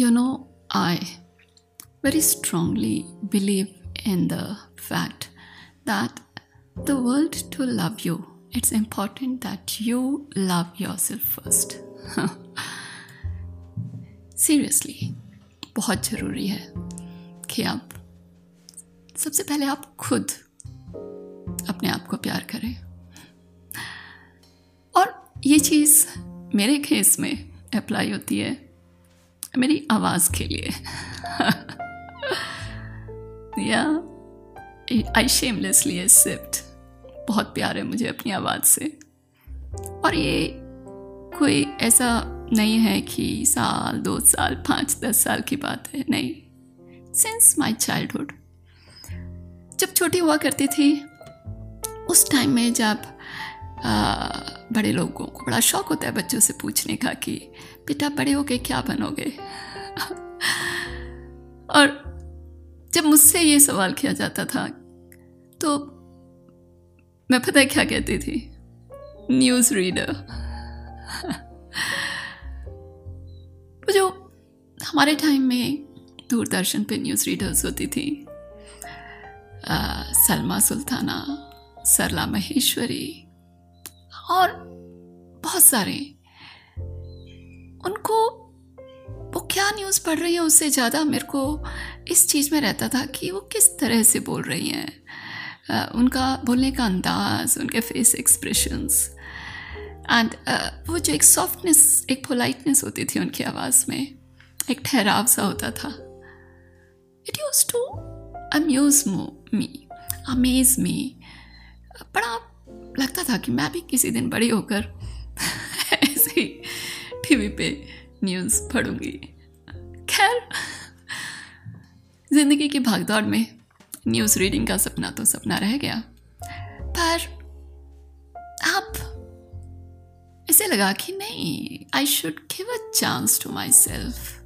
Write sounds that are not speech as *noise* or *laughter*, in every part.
You know, I very strongly believe in the fact that the world to love you, it's important that you love yourself first. Seriously बहुत ज़रूरी है कि आप सबसे पहले आप खुद अपने आप को प्यार करें और ये चीज़ मेरे केस में अप्लाई होती है मेरी आवाज़ के लिए। या आई शेमलेसली एक्सेप्ट बहुत प्यार है मुझे अपनी आवाज़ से। और ये कोई ऐसा नहीं है कि साल, दो साल, पाँच, दस साल की बात है, नहीं। सिंस माई चाइल्डहुड जब छोटी हुआ करती थी, उस टाइम में जब बड़े लोगों को बड़ा शौक होता है बच्चों से पूछने का कि बेटा बड़े हो के क्या बनोगे? और जब मुझसे ये सवाल किया जाता था तो मैं पता है क्या कहती थी? News reader. जो हमारे टाइम में दूरदर्शन पे न्यूज़ रीडर्स होती थी आ, सलमा सुल्ताना सरला महेश्वरी और बहुत सारे। उनको वो क्या न्यूज़ पढ़ रही है उससे ज़्यादा मेरे को इस चीज़ में रहता था कि वो किस तरह से बोल रही हैं। उनका बोलने का अंदाज, उनके फेस एक्सप्रेशंस एंड वो जो एक सॉफ्टनेस एक पोलाइटनेस होती थी उनकी आवाज़ में, एक ठहराव सा होता था। It used to amuse me amaze me बड़ा लगता था कि मैं भी किसी दिन बड़ी होकर ही टीवी पे न्यूज़ पढ़ूँगी। खैर, ज़िंदगी की भागदौड़ में न्यूज़ रीडिंग का सपना तो सपना रह गया। पर आप ऐसे लगा कि नहीं I should give a chance to myself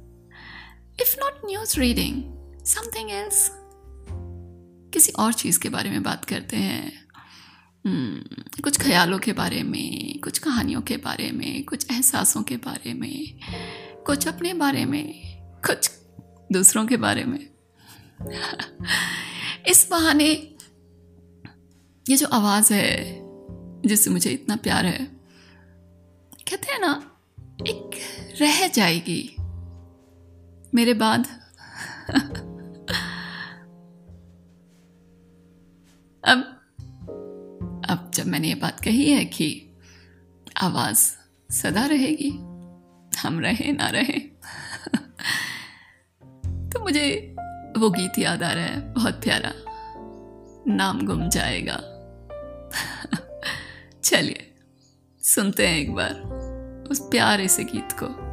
if not news reading something else किसी और चीज़ के बारे में बात करते हैं। कुछ ख्यालों के बारे में, कुछ कहानियों के बारे में, कुछ एहसासों के बारे में, कुछ अपने बारे में, कुछ दूसरों के बारे में। *laughs* इस बहाने ये जो आवाज़ है, जिससे मुझे इतना प्यार है, कहते हैं ना, एक रह जाएगी। मेरे बाद *laughs* अब अब जब मैंने ये बात कही है कि आवाज़ सदा रहेगी, हम रहे ना रहे *laughs* तो मुझे वो गीत याद आ रहा है, बहुत प्यारा। नाम गुम जाएगा। *laughs* चलिए, सुनते हैं एक बार उस प्यारे से गीत को।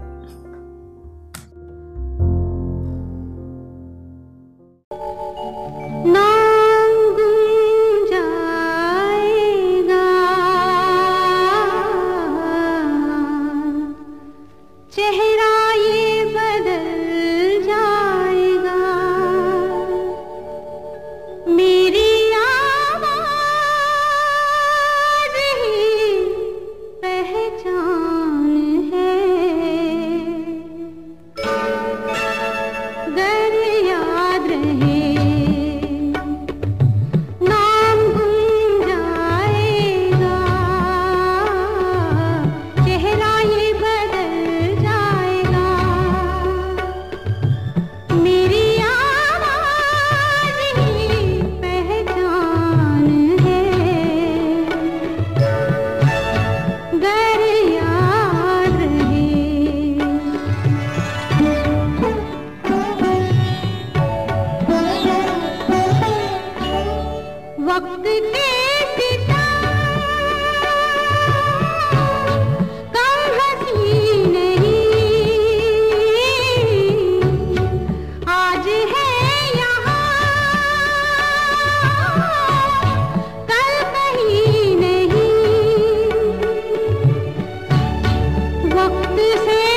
वक्त से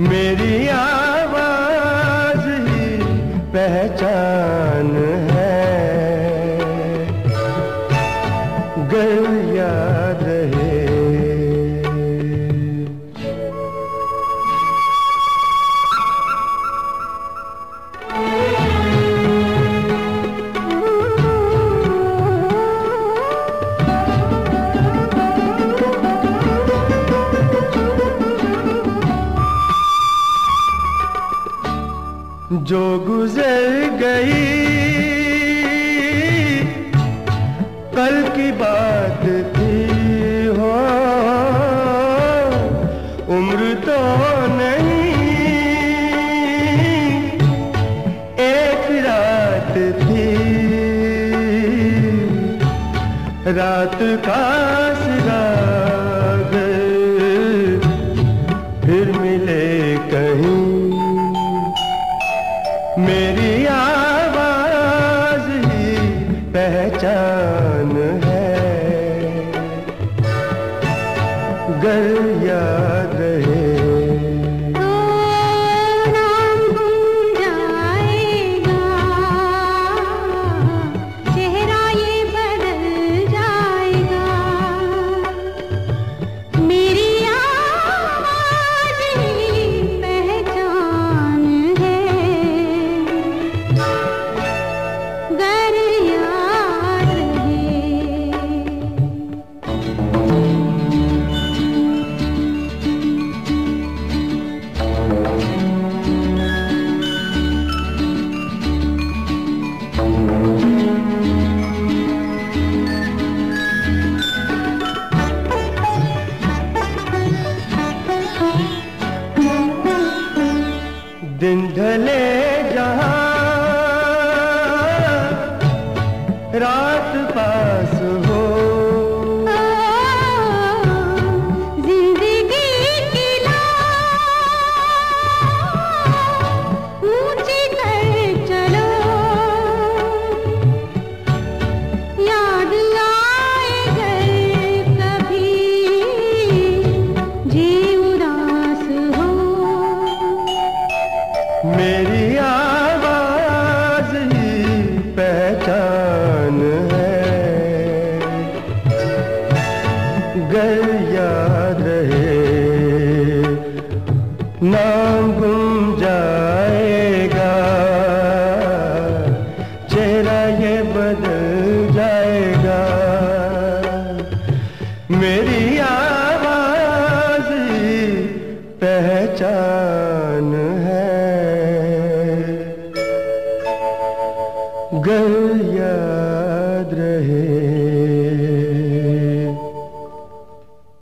मेरी आ जो गुजर गई। कल की बात थी हो, उम्र तो नहीं। एक रात थी, रात का मेरी आवाज़ ही पहचान पास हो गर याद रहे। नाम गुम जाएगा। चेहरा ये बदल जाएगा। मेरी आवाज़